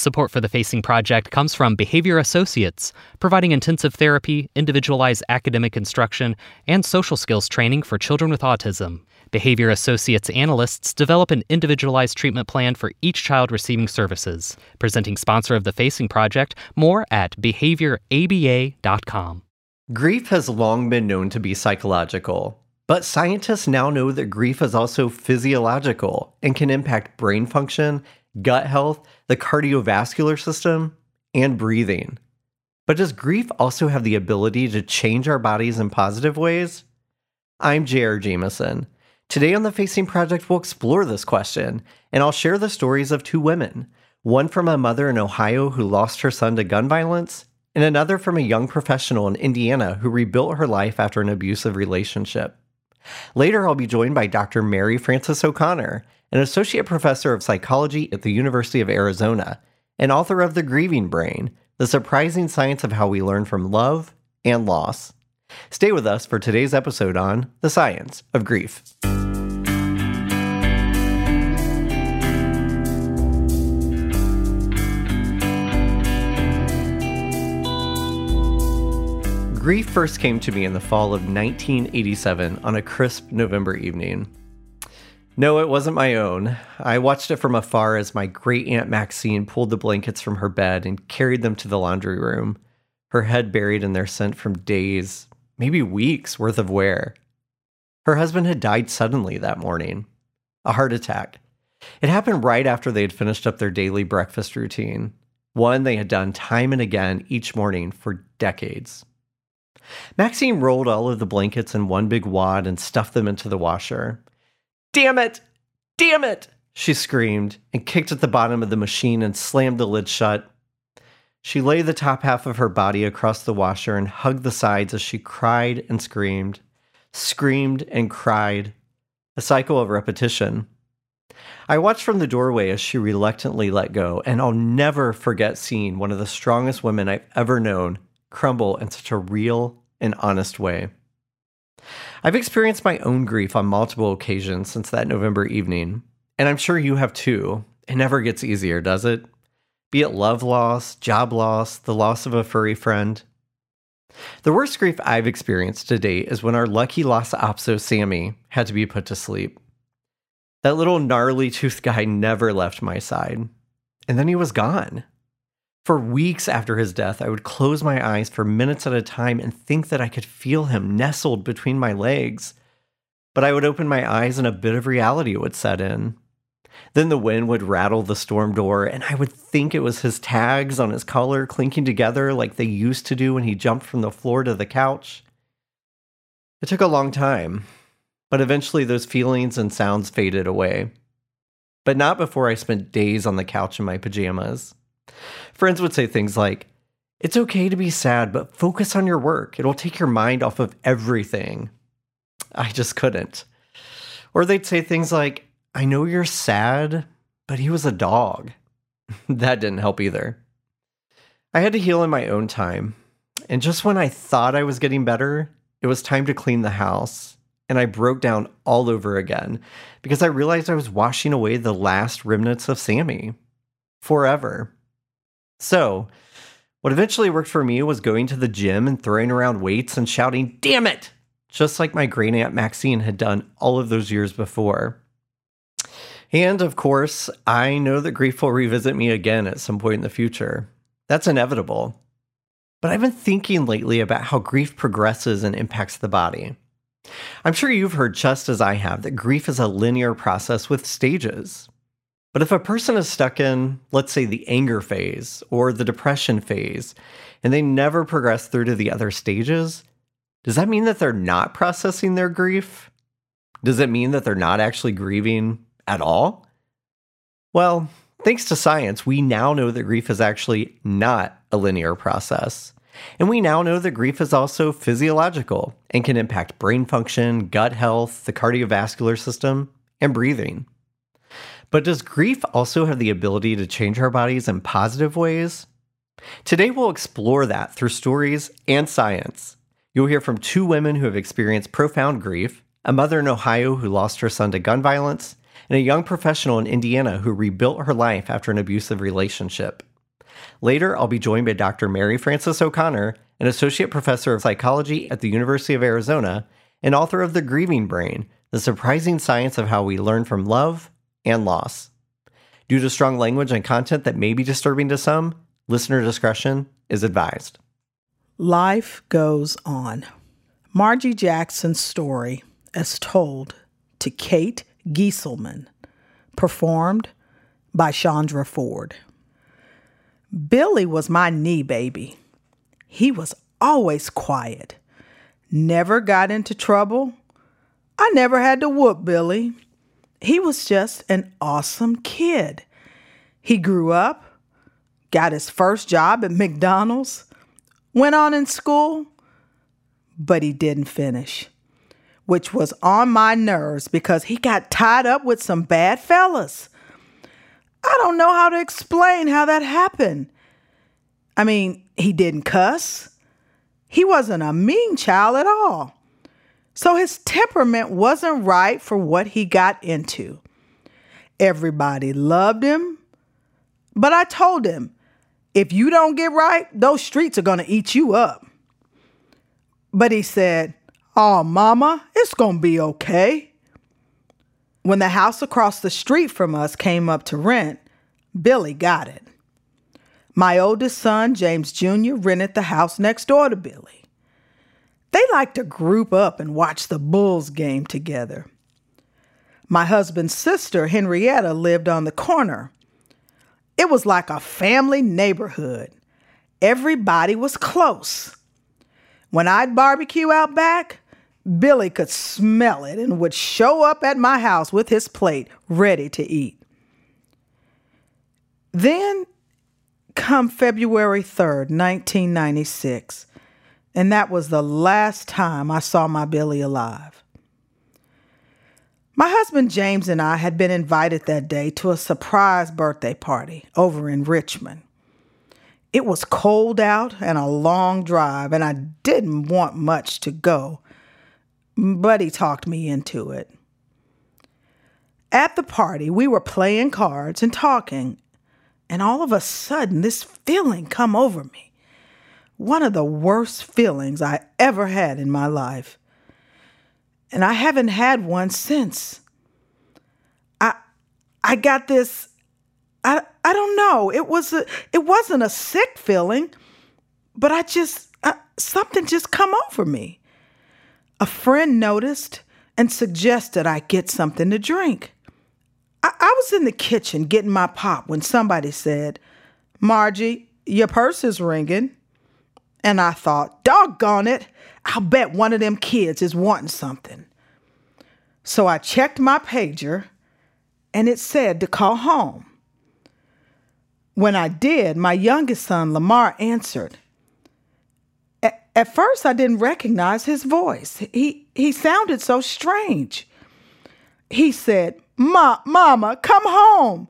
Support for the Facing Project comes from Behavior Associates, providing intensive therapy, individualized academic instruction, and social skills training for children with autism. Behavior Associates analysts develop an individualized treatment plan for each child receiving services. Presenting sponsor of the Facing Project, more at behavioraba.com. Grief has long been known to be psychological, but scientists now know that grief is also physiological and can impact brain function gut health, the cardiovascular system, and breathing. But does grief also have the ability to change our bodies in positive ways? I'm J.R. Jamison. Today on the Facing Project, we'll explore this question, and I'll share the stories of two women one from a mother in Ohio who lost her son to gun violence, and another from a young professional in Indiana who rebuilt her life after an abusive relationship. Later, I'll be joined by Dr. Mary Frances O'Connor, an associate professor of psychology at the University of Arizona, and author of The Grieving Brain The Surprising Science of How We Learn from Love and Loss. Stay with us for today's episode on The Science of Grief. Grief first came to me in the fall of 1987 on a crisp November evening. No, it wasn't my own. I watched it from afar as my great Aunt Maxine pulled the blankets from her bed and carried them to the laundry room, her head buried in their scent from days, maybe weeks worth of wear. Her husband had died suddenly that morning a heart attack. It happened right after they had finished up their daily breakfast routine, one they had done time and again each morning for decades. Maxine rolled all of the blankets in one big wad and stuffed them into the washer. Damn it! Damn it! She screamed and kicked at the bottom of the machine and slammed the lid shut. She lay the top half of her body across the washer and hugged the sides as she cried and screamed, screamed and cried, a cycle of repetition. I watched from the doorway as she reluctantly let go, and I'll never forget seeing one of the strongest women I've ever known crumble in such a real and honest way. I've experienced my own grief on multiple occasions since that November evening, and I'm sure you have too. It never gets easier, does it? Be it love loss, job loss, the loss of a furry friend. The worst grief I've experienced to date is when our lucky Lhasa Sammy had to be put to sleep. That little gnarly toothed guy never left my side, and then he was gone. For weeks after his death, I would close my eyes for minutes at a time and think that I could feel him nestled between my legs. But I would open my eyes and a bit of reality would set in. Then the wind would rattle the storm door, and I would think it was his tags on his collar clinking together like they used to do when he jumped from the floor to the couch. It took a long time, but eventually those feelings and sounds faded away. But not before I spent days on the couch in my pajamas. Friends would say things like, It's okay to be sad, but focus on your work. It'll take your mind off of everything. I just couldn't. Or they'd say things like, I know you're sad, but he was a dog. that didn't help either. I had to heal in my own time. And just when I thought I was getting better, it was time to clean the house. And I broke down all over again because I realized I was washing away the last remnants of Sammy forever. So, what eventually worked for me was going to the gym and throwing around weights and shouting, Damn it! Just like my great aunt Maxine had done all of those years before. And of course, I know that grief will revisit me again at some point in the future. That's inevitable. But I've been thinking lately about how grief progresses and impacts the body. I'm sure you've heard just as I have that grief is a linear process with stages. But if a person is stuck in, let's say, the anger phase or the depression phase, and they never progress through to the other stages, does that mean that they're not processing their grief? Does it mean that they're not actually grieving at all? Well, thanks to science, we now know that grief is actually not a linear process. And we now know that grief is also physiological and can impact brain function, gut health, the cardiovascular system, and breathing. But does grief also have the ability to change our bodies in positive ways? Today, we'll explore that through stories and science. You'll hear from two women who have experienced profound grief a mother in Ohio who lost her son to gun violence, and a young professional in Indiana who rebuilt her life after an abusive relationship. Later, I'll be joined by Dr. Mary Frances O'Connor, an associate professor of psychology at the University of Arizona and author of The Grieving Brain The Surprising Science of How We Learn from Love and Loss. Due to strong language and content that may be disturbing to some, listener discretion is advised. Life goes on. Margie Jackson's story, as told to Kate Geiselman, performed by Chandra Ford. Billy was my knee baby. He was always quiet, never got into trouble. I never had to whoop Billy. He was just an awesome kid. He grew up, got his first job at McDonald's, went on in school, but he didn't finish, which was on my nerves because he got tied up with some bad fellas. I don't know how to explain how that happened. I mean, he didn't cuss. He wasn't a mean child at all. So his temperament wasn't right for what he got into. Everybody loved him, but I told him, if you don't get right, those streets are going to eat you up. But he said, Oh, mama, it's going to be okay. When the house across the street from us came up to rent, Billy got it. My oldest son, James Jr., rented the house next door to Billy. They like to group up and watch the Bulls game together. My husband's sister, Henrietta, lived on the corner. It was like a family neighborhood. Everybody was close. When I'd barbecue out back, Billy could smell it and would show up at my house with his plate ready to eat. Then come February 3rd, 1996, and that was the last time I saw my Billy alive. My husband James and I had been invited that day to a surprise birthday party over in Richmond. It was cold out and a long drive, and I didn't want much to go, but he talked me into it. At the party, we were playing cards and talking, and all of a sudden, this feeling come over me. One of the worst feelings I ever had in my life. And I haven't had one since. I I got this I I don't know. It was a it wasn't a sick feeling, but I just something just come over me. A friend noticed and suggested I get something to drink. I, I was in the kitchen getting my pop when somebody said, Margie, your purse is ringing. And I thought, doggone it, I'll bet one of them kids is wanting something. So I checked my pager and it said to call home. When I did, my youngest son, Lamar, answered. At, at first, I didn't recognize his voice. He, he sounded so strange. He said, Ma, Mama, come home.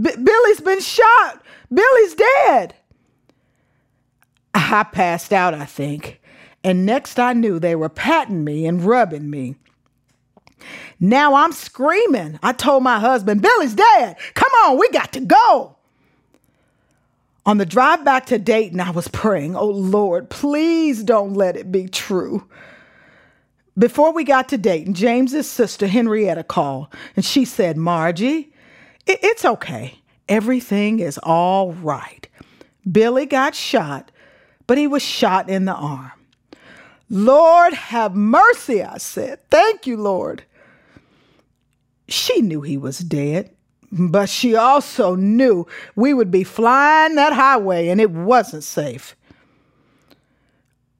B- Billy's been shot. Billy's dead. I passed out, I think. And next I knew they were patting me and rubbing me. Now I'm screaming. I told my husband, Billy's dead. Come on, we got to go. On the drive back to Dayton, I was praying, Oh Lord, please don't let it be true. Before we got to Dayton, James's sister Henrietta called and she said, Margie, it's okay. Everything is all right. Billy got shot, but he was shot in the arm. Lord, have mercy, I said. Thank you, Lord. She knew he was dead, but she also knew we would be flying that highway and it wasn't safe.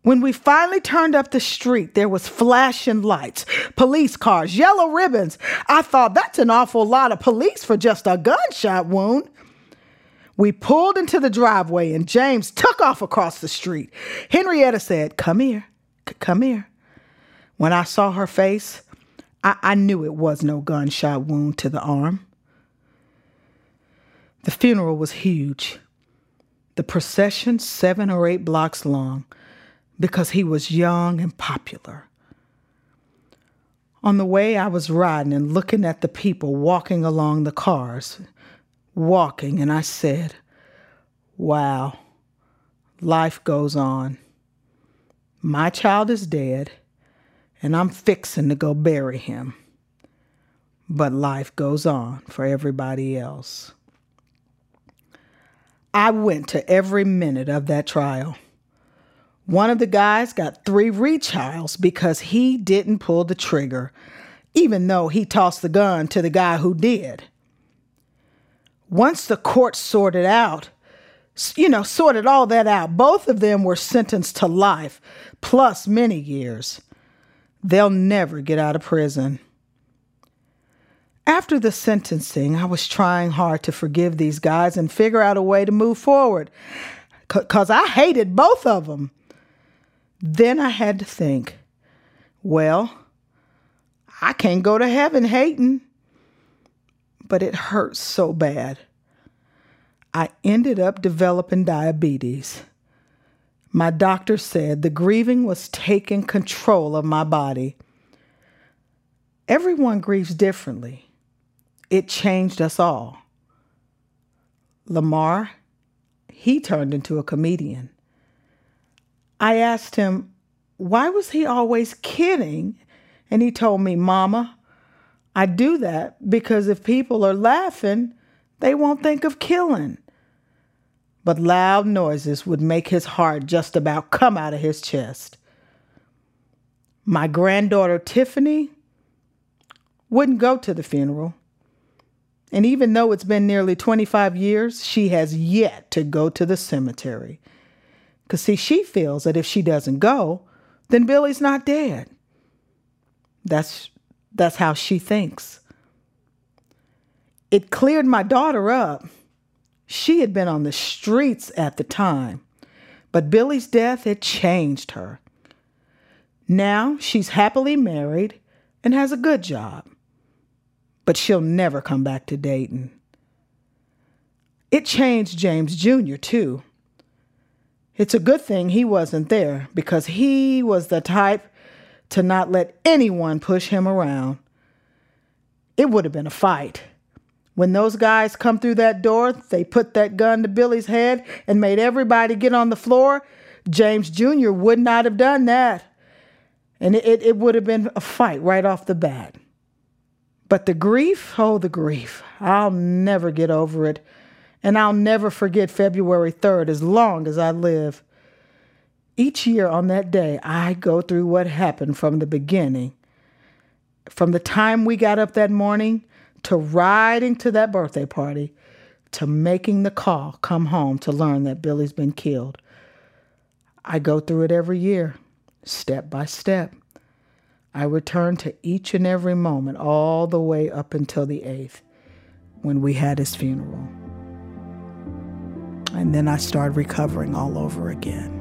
When we finally turned up the street, there was flashing lights, police cars, yellow ribbons. I thought that's an awful lot of police for just a gunshot wound. We pulled into the driveway and James took off across the street. Henrietta said, Come here, C- come here. When I saw her face, I-, I knew it was no gunshot wound to the arm. The funeral was huge. The procession, seven or eight blocks long because he was young and popular. On the way, I was riding and looking at the people walking along the cars, walking, and I said, Wow. Life goes on. My child is dead, and I'm fixing to go bury him. But life goes on for everybody else. I went to every minute of that trial. One of the guys got three retrials because he didn't pull the trigger, even though he tossed the gun to the guy who did. Once the court sorted out you know, sorted all that out. Both of them were sentenced to life plus many years. They'll never get out of prison. After the sentencing, I was trying hard to forgive these guys and figure out a way to move forward because I hated both of them. Then I had to think, well, I can't go to heaven hating. But it hurts so bad. I ended up developing diabetes. My doctor said the grieving was taking control of my body. Everyone grieves differently. It changed us all. Lamar, he turned into a comedian. I asked him, why was he always kidding? And he told me, Mama, I do that because if people are laughing, they won't think of killing. But loud noises would make his heart just about come out of his chest. My granddaughter Tiffany wouldn't go to the funeral. And even though it's been nearly 25 years, she has yet to go to the cemetery. Because, see, she feels that if she doesn't go, then Billy's not dead. That's, that's how she thinks it cleared my daughter up. She had been on the streets at the time, but Billy's death had changed her. Now she's happily married and has a good job, but she'll never come back to Dayton. It changed James Jr., too. It's a good thing he wasn't there because he was the type to not let anyone push him around. It would have been a fight. When those guys come through that door, they put that gun to Billy's head and made everybody get on the floor. James Jr. would not have done that. And it, it, would have been a fight right off the bat. But the grief, oh, the grief. I'll never get over it. And I'll never forget February 3rd as long as I live. Each year on that day, I go through what happened from the beginning. From the time we got up that morning to riding to that birthday party to making the call come home to learn that Billy's been killed. I go through it every year, step by step. I return to each and every moment, all the way up until the 8th, when we had his funeral. And then I start recovering all over again.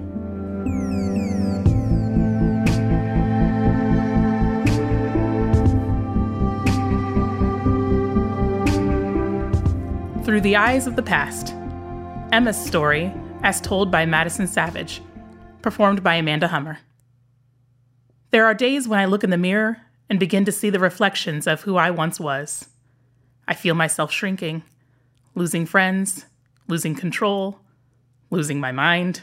Through the Eyes of the Past Emma's Story, as told by Madison Savage, performed by Amanda Hummer. There are days when I look in the mirror and begin to see the reflections of who I once was. I feel myself shrinking, losing friends, losing control, losing my mind.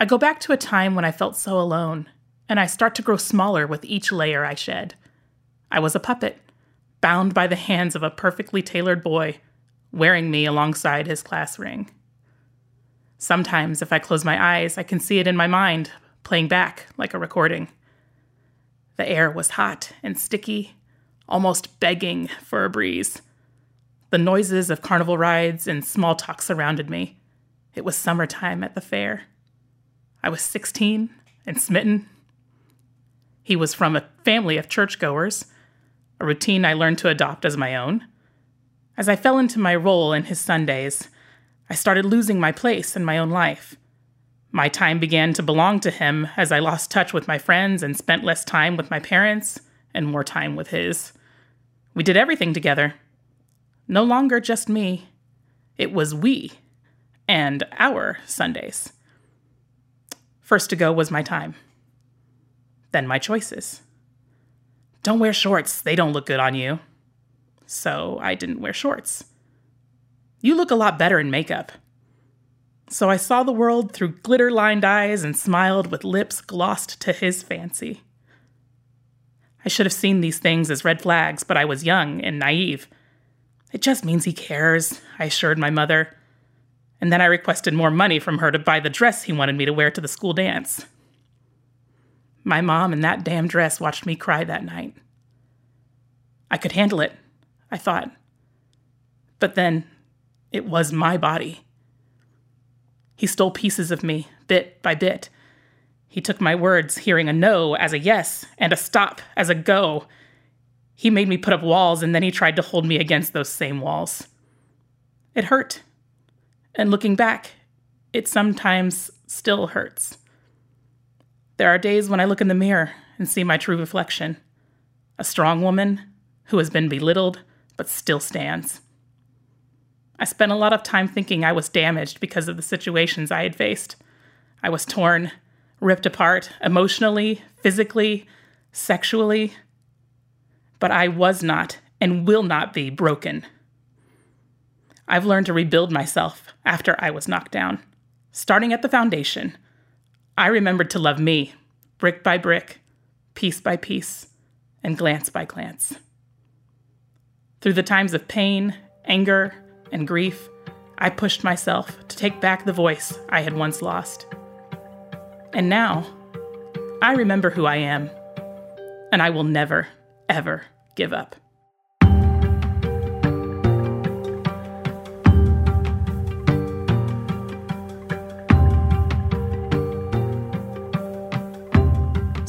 I go back to a time when I felt so alone, and I start to grow smaller with each layer I shed. I was a puppet, bound by the hands of a perfectly tailored boy wearing me alongside his class ring. Sometimes, if I close my eyes, I can see it in my mind, playing back like a recording. The air was hot and sticky, almost begging for a breeze. The noises of carnival rides and small talk surrounded me. It was summertime at the fair. I was 16 and smitten. He was from a family of churchgoers, a routine I learned to adopt as my own. As I fell into my role in his Sundays, I started losing my place in my own life. My time began to belong to him as I lost touch with my friends and spent less time with my parents and more time with his. We did everything together. No longer just me, it was we and our Sundays. First to go was my time, then my choices. Don't wear shorts, they don't look good on you so I didn't wear shorts. You look a lot better in makeup. So I saw the world through glitter lined eyes and smiled with lips glossed to his fancy. I should have seen these things as red flags, but I was young and naive. It just means he cares, I assured my mother. And then I requested more money from her to buy the dress he wanted me to wear to the school dance. My mom in that damn dress watched me cry that night. I could handle it, I thought. But then, it was my body. He stole pieces of me, bit by bit. He took my words, hearing a no as a yes and a stop as a go. He made me put up walls and then he tried to hold me against those same walls. It hurt. And looking back, it sometimes still hurts. There are days when I look in the mirror and see my true reflection a strong woman who has been belittled but still stands. I spent a lot of time thinking I was damaged because of the situations I had faced. I was torn, ripped apart, emotionally, physically, sexually. But I was not and will not be broken. I've learned to rebuild myself after I was knocked down, starting at the foundation I remembered to love me, brick by brick, piece by piece, and glance by glance. Through the times of pain, anger, and grief, I pushed myself to take back the voice I had once lost. And now, I remember who I am, and I will never, ever give up.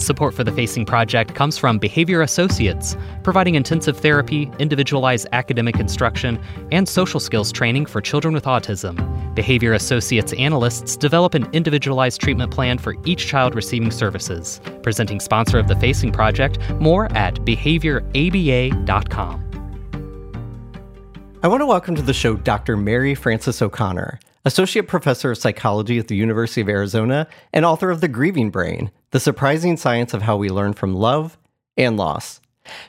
Support for the Facing Project comes from Behavior Associates, providing intensive therapy, individualized academic instruction, and social skills training for children with autism. Behavior Associates analysts develop an individualized treatment plan for each child receiving services. Presenting sponsor of the Facing Project, more at behavioraba.com. I want to welcome to the show Dr. Mary Frances O'Connor, Associate Professor of Psychology at the University of Arizona and author of The Grieving Brain The Surprising Science of How We Learn from Love and Loss.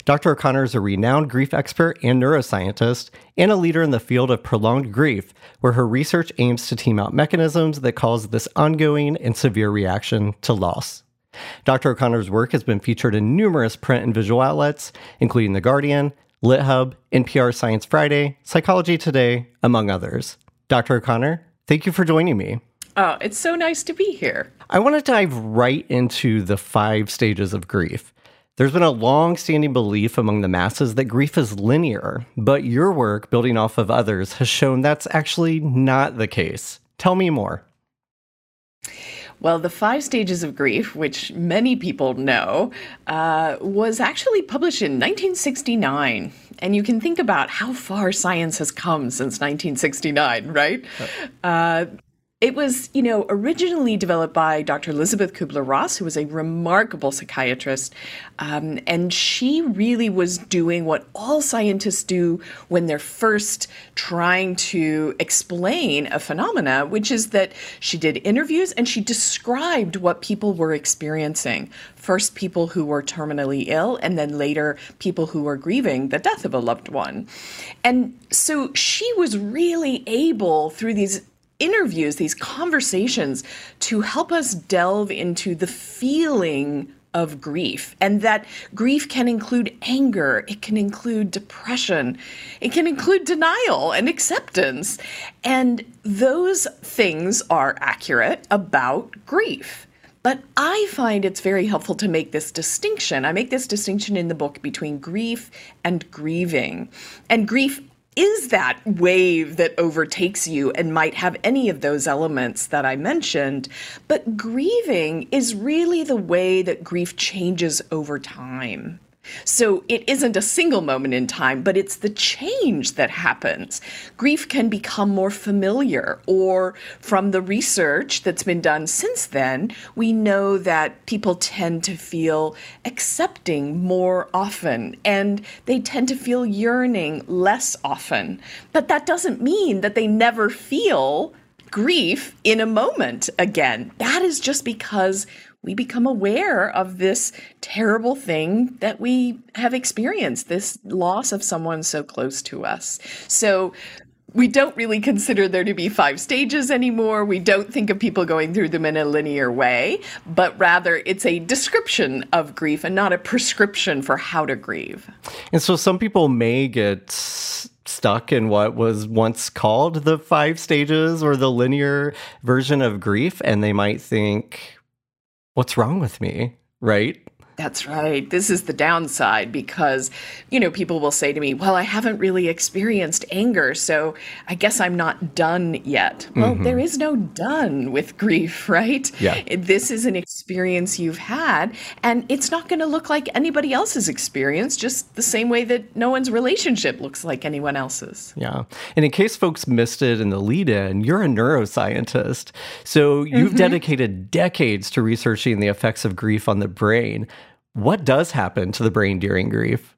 Dr. O'Connor is a renowned grief expert and neuroscientist and a leader in the field of prolonged grief, where her research aims to team out mechanisms that cause this ongoing and severe reaction to loss. Dr. O'Connor's work has been featured in numerous print and visual outlets, including The Guardian, LitHub, NPR Science Friday, Psychology Today, among others. Dr. O'Connor, thank you for joining me. Oh, it's so nice to be here. I want to dive right into the five stages of grief. There's been a long standing belief among the masses that grief is linear, but your work, building off of others, has shown that's actually not the case. Tell me more. Well, the five stages of grief, which many people know, uh, was actually published in 1969. And you can think about how far science has come since 1969, right? Uh, it was, you know, originally developed by Dr. Elisabeth Kübler-Ross, who was a remarkable psychiatrist. Um, and she really was doing what all scientists do when they're first trying to explain a phenomena, which is that she did interviews and she described what people were experiencing. First, people who were terminally ill, and then later, people who were grieving the death of a loved one. And so she was really able, through these interviews, these conversations, to help us delve into the feeling of grief and that grief can include anger, it can include depression, it can include denial and acceptance. And those things are accurate about grief. But I find it's very helpful to make this distinction. I make this distinction in the book between grief and grieving. And grief is that wave that overtakes you and might have any of those elements that I mentioned. But grieving is really the way that grief changes over time. So it isn't a single moment in time, but it's the change that happens. Grief can become more familiar, or from the research that's been done since then, we know that people tend to feel accepting more often and they tend to feel yearning less often. But that doesn't mean that they never feel grief in a moment again. That is just because we become aware of this terrible thing that we have experienced, this loss of someone so close to us. So we don't really consider there to be five stages anymore. We don't think of people going through them in a linear way, but rather it's a description of grief and not a prescription for how to grieve. And so some people may get stuck in what was once called the five stages or the linear version of grief, and they might think, what's wrong with me? Right? That's right. This is the downside because, you know, people will say to me, Well, I haven't really experienced anger, so I guess I'm not done yet. Mm-hmm. Well, there is no done with grief, right? Yeah. This is an experience you've had, and it's not going to look like anybody else's experience, just the same way that no one's relationship looks like anyone else's. Yeah. And in case folks missed it in the lead in, you're a neuroscientist. So you've mm-hmm. dedicated decades to researching the effects of grief on the brain. What does happen to the brain during grief?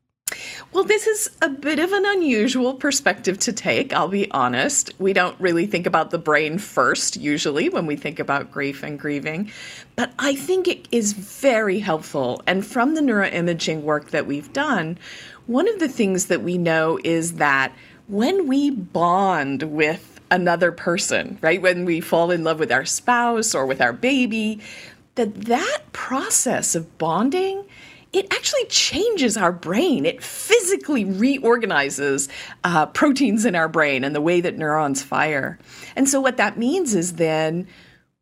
Well, this is a bit of an unusual perspective to take, I'll be honest. We don't really think about the brain first, usually, when we think about grief and grieving. But I think it is very helpful. And from the neuroimaging work that we've done, one of the things that we know is that when we bond with another person, right, when we fall in love with our spouse or with our baby, that that process of bonding it actually changes our brain. It physically reorganizes uh, proteins in our brain and the way that neurons fire. And so, what that means is then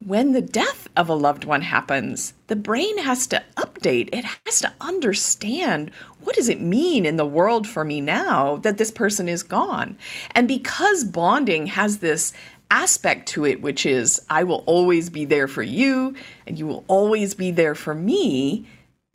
when the death of a loved one happens, the brain has to update. It has to understand what does it mean in the world for me now that this person is gone. And because bonding has this aspect to it, which is I will always be there for you and you will always be there for me,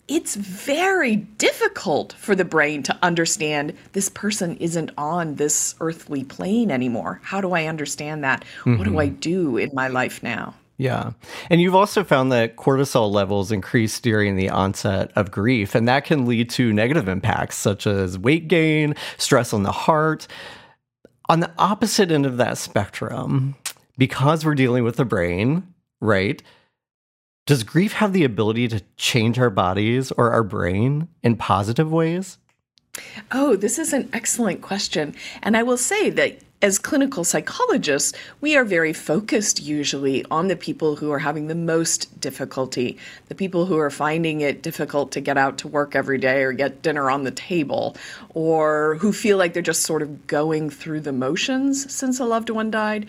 it's very difficult for the brain to understand this person isn't on this earthly plane anymore. How do I understand that? Mm-hmm. What do I mm-hmm. do in my life now? Yeah. And you've also found that cortisol levels increase during the onset of grief, and that can lead to negative impacts such as weight gain, stress on the heart. On the opposite end of that spectrum, because we're dealing with the brain, right? Does grief have the ability to change our bodies or our brain in positive ways? Oh, this is an excellent question. And I will say that as clinical psychologists, we are very focused usually on the people who are having the most difficulty, the people who are finding it difficult to get out to work every day or get dinner on the table, or who feel like they're just sort of going through the motions since a loved one died.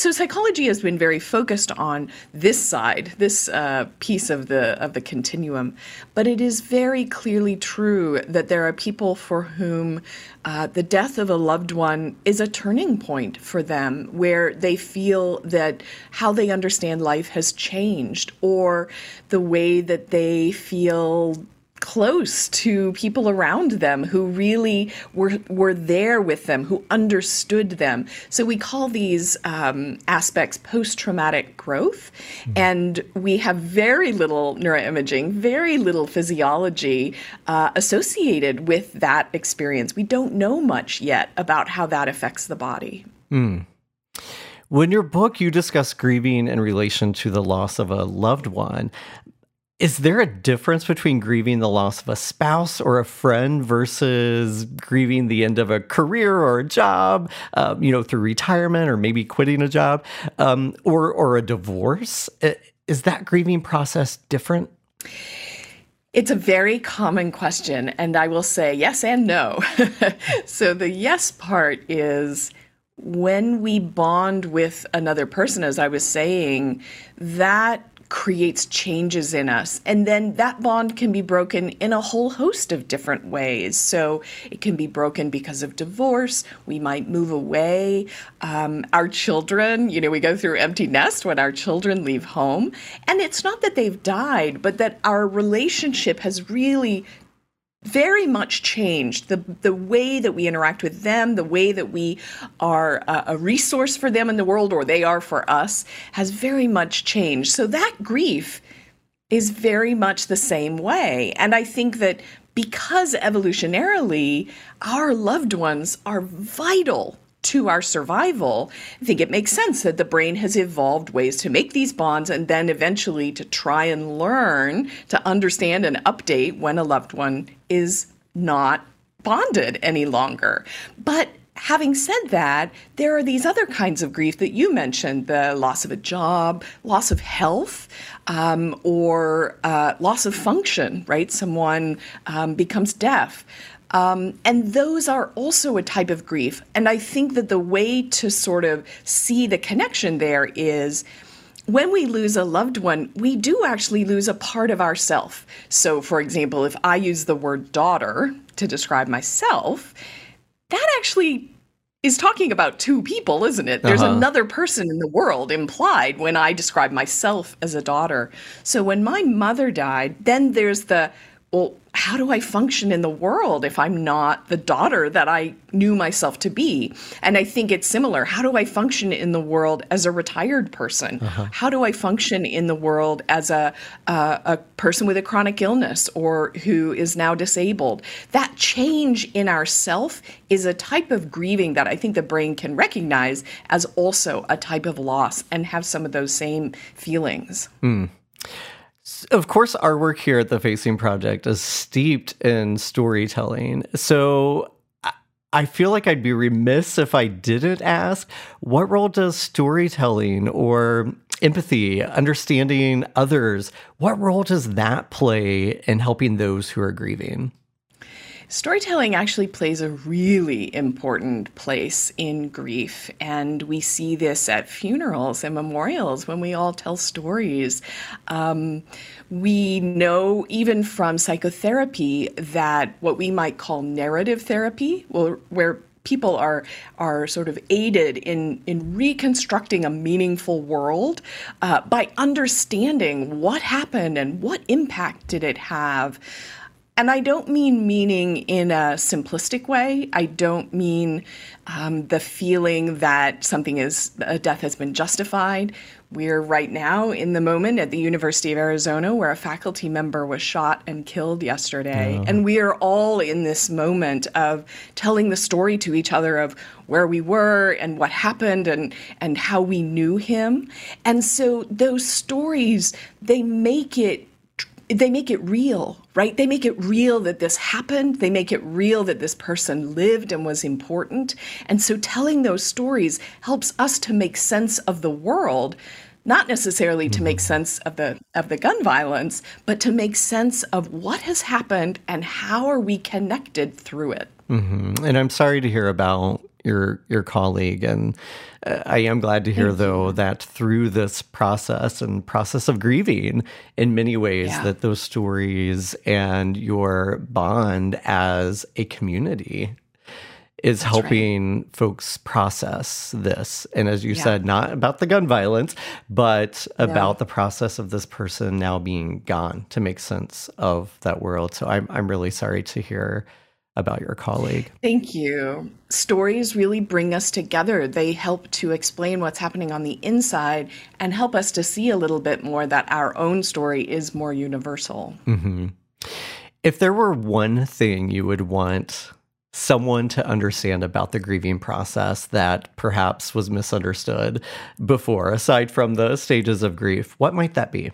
So psychology has been very focused on this side, this uh, piece of the of the continuum, but it is very clearly true that there are people for whom uh, the death of a loved one is a turning point for them, where they feel that how they understand life has changed, or the way that they feel close to people around them who really were were there with them, who understood them. So we call these um, aspects post-traumatic growth, mm-hmm. and we have very little neuroimaging, very little physiology uh, associated with that experience. We don't know much yet about how that affects the body. Mm. In your book, you discuss grieving in relation to the loss of a loved one. Is there a difference between grieving the loss of a spouse or a friend versus grieving the end of a career or a job, um, you know, through retirement or maybe quitting a job, um, or or a divorce? Is that grieving process different? It's a very common question, and I will say yes and no. so the yes part is when we bond with another person, as I was saying, that creates changes in us. And then that bond can be broken in a whole host of different ways. So it can be broken because of divorce. We might move away. Um, our children, you know, we go through empty nest when our children leave home. And it's not that they've died, but that our relationship has really very much changed the the way that we interact with them the way that we are a, a, resource for them in the world or they are for us has very much changed. So that grief is very much the same way. And i think that because evolutionarily our loved ones are vital to our survival, I think it makes sense that the brain has evolved ways to make these bonds and then eventually to try and learn to understand and update when a loved one is not bonded any longer. But having said that, there are these other kinds of grief that you mentioned the loss of a job, loss of health, um, or uh, loss of function, right? Someone um, becomes deaf. Um, and those are also a type of grief. And I think that the way to sort of see the connection there is when we lose a loved one, we do actually lose a part of ourself. So, for example, if I use the word daughter to describe myself, that actually is talking about two people, isn't it? There's uh-huh. another person in the world implied when I describe myself as a daughter. So when my mother died, then there's the well, how do I function in the world if I'm not the daughter that I knew myself to be? And I think it's similar. How do I function in the world as a retired person? Uh-huh. How do I function in the world as a, uh, a person with a chronic illness or who is now disabled? That change in ourself is a type of grieving that I think the brain can recognize as also a type of loss and have some of those same feelings. Mm. Of course, our work here at the Facing Project is steeped in storytelling. So I feel like I'd be remiss if I didn't ask what role does storytelling or empathy, understanding others, what role does that play in helping those who are grieving? Storytelling actually plays a really important place in grief, and we see this at funerals and memorials when we all tell stories. Um, we know even from psychotherapy that what we might call narrative therapy, where people are are sort of aided in in reconstructing a meaningful world uh, by understanding what happened and what impact did it have and I don't mean meaning in a simplistic way. I don't mean um, the feeling that something is a death has been justified. We're right now in the moment at the University of Arizona where a faculty member was shot and killed yesterday. Oh. And we are all in this moment of telling the story to each other of where we were and what happened and, and how we knew him. And so those stories, they make it they make it real, right? They make it real that this happened. They make it real that this person lived and was important. And so telling those stories helps us to make sense of the world, not necessarily to make mm-hmm. sense of the of the gun violence, but to make sense of what has happened and how are we connected through it. Mm-hmm. And I'm sorry to hear about your your colleague and uh, I am glad to hear though that through this process and process of grieving in many ways yeah. that those stories and your bond as a community is That's helping right. folks process this and as you yeah. said not about the gun violence but about the process of this person now being gone to make sense of that world so I'm I'm really sorry to hear about your colleague. Thank you. Stories really bring us together. They help to explain what's happening on the inside and help us to see a little bit more that our own story is more universal. Mm-hmm. If there were one thing you would want someone to understand about the grieving process that perhaps was misunderstood before, aside from the stages of grief, what might that be?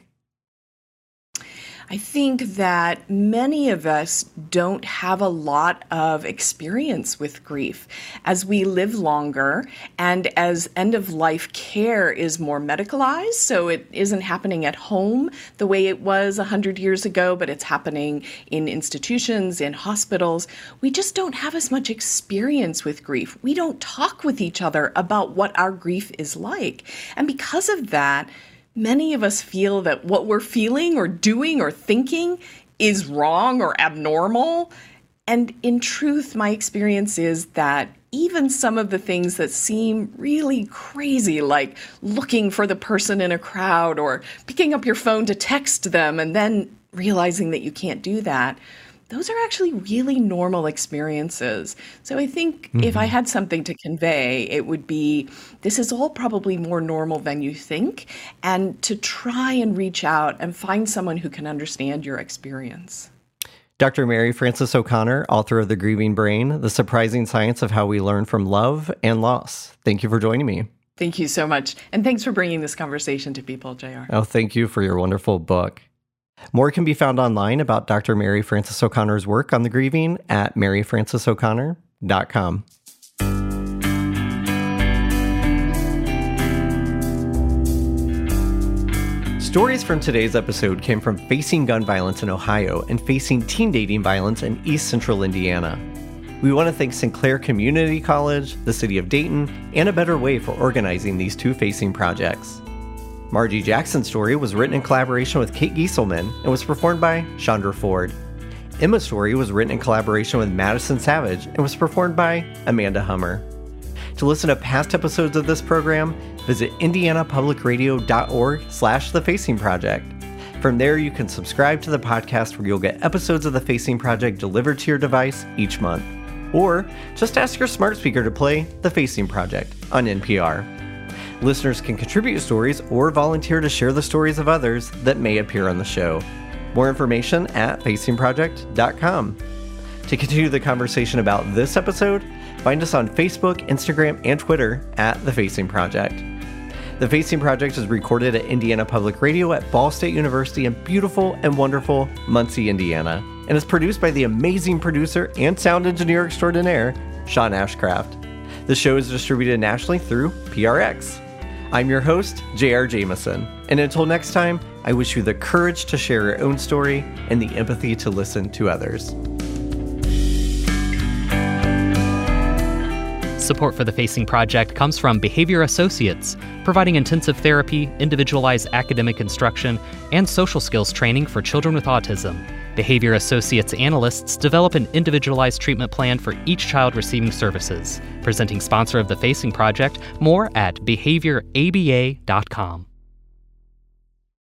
I think that many of us don't have a lot of experience with grief. As we live longer and as end of life care is more medicalized, so it isn't happening at home the way it was 100 years ago, but it's happening in institutions, in hospitals, we just don't have as much experience with grief. We don't talk with each other about what our grief is like. And because of that, many of us feel that what we're feeling or doing or thinking is wrong or abnormal. And in truth, my experience is that even some of the things that seem really crazy, like looking for the person in a crowd or picking up your phone to text them and then realizing that you can't do that, those are actually really normal experiences. So I think mm-hmm. if I mm-hmm. had something to convey, it would be this is all probably more normal than you think, and to try and reach out and find someone who can understand your experience. Dr. Mary Frances O'Connor, author of The Grieving Brain, The Surprising Science of How We Learn from Love and Loss. Thank you for joining me. Thank you so much. And thanks for bringing this conversation to people, JR. Oh, thank you for your wonderful book. More can be found online about Dr. Mary Frances O'Connor's work on the grieving at maryfrancesoconnor.com. Stories from today's episode came from facing gun violence in Ohio and facing teen dating violence in East Central Indiana. We want to thank Sinclair Community College, the City of Dayton, and A Better Way for organizing these two facing projects. Margie Jackson's story was written in collaboration with Kate Geiselman and was performed by Chandra Ford. Emma's story was written in collaboration with Madison Savage and was performed by Amanda Hummer. To listen to past episodes of this program, visit indianapublicradio.org slash The Facing Project. From there, you can subscribe to the podcast where you'll get episodes of The Facing Project delivered to your device each month. Or just ask your smart speaker to play The Facing Project on NPR. Listeners can contribute stories or volunteer to share the stories of others that may appear on the show. More information at facingproject.com. To continue the conversation about this episode, find us on Facebook, Instagram, and Twitter at The Facing Project. The Facing Project is recorded at Indiana Public Radio at Ball State University in beautiful and wonderful Muncie, Indiana and is produced by the amazing producer and sound engineer extraordinaire, Sean Ashcraft. The show is distributed nationally through PRX. I'm your host, J.R. Jamison, and until next time, I wish you the courage to share your own story and the empathy to listen to others. Support for the Facing Project comes from Behavior Associates, providing intensive therapy, individualized academic instruction, and social skills training for children with autism. Behavior Associates analysts develop an individualized treatment plan for each child receiving services. Presenting sponsor of the Facing Project, more at behavioraba.com.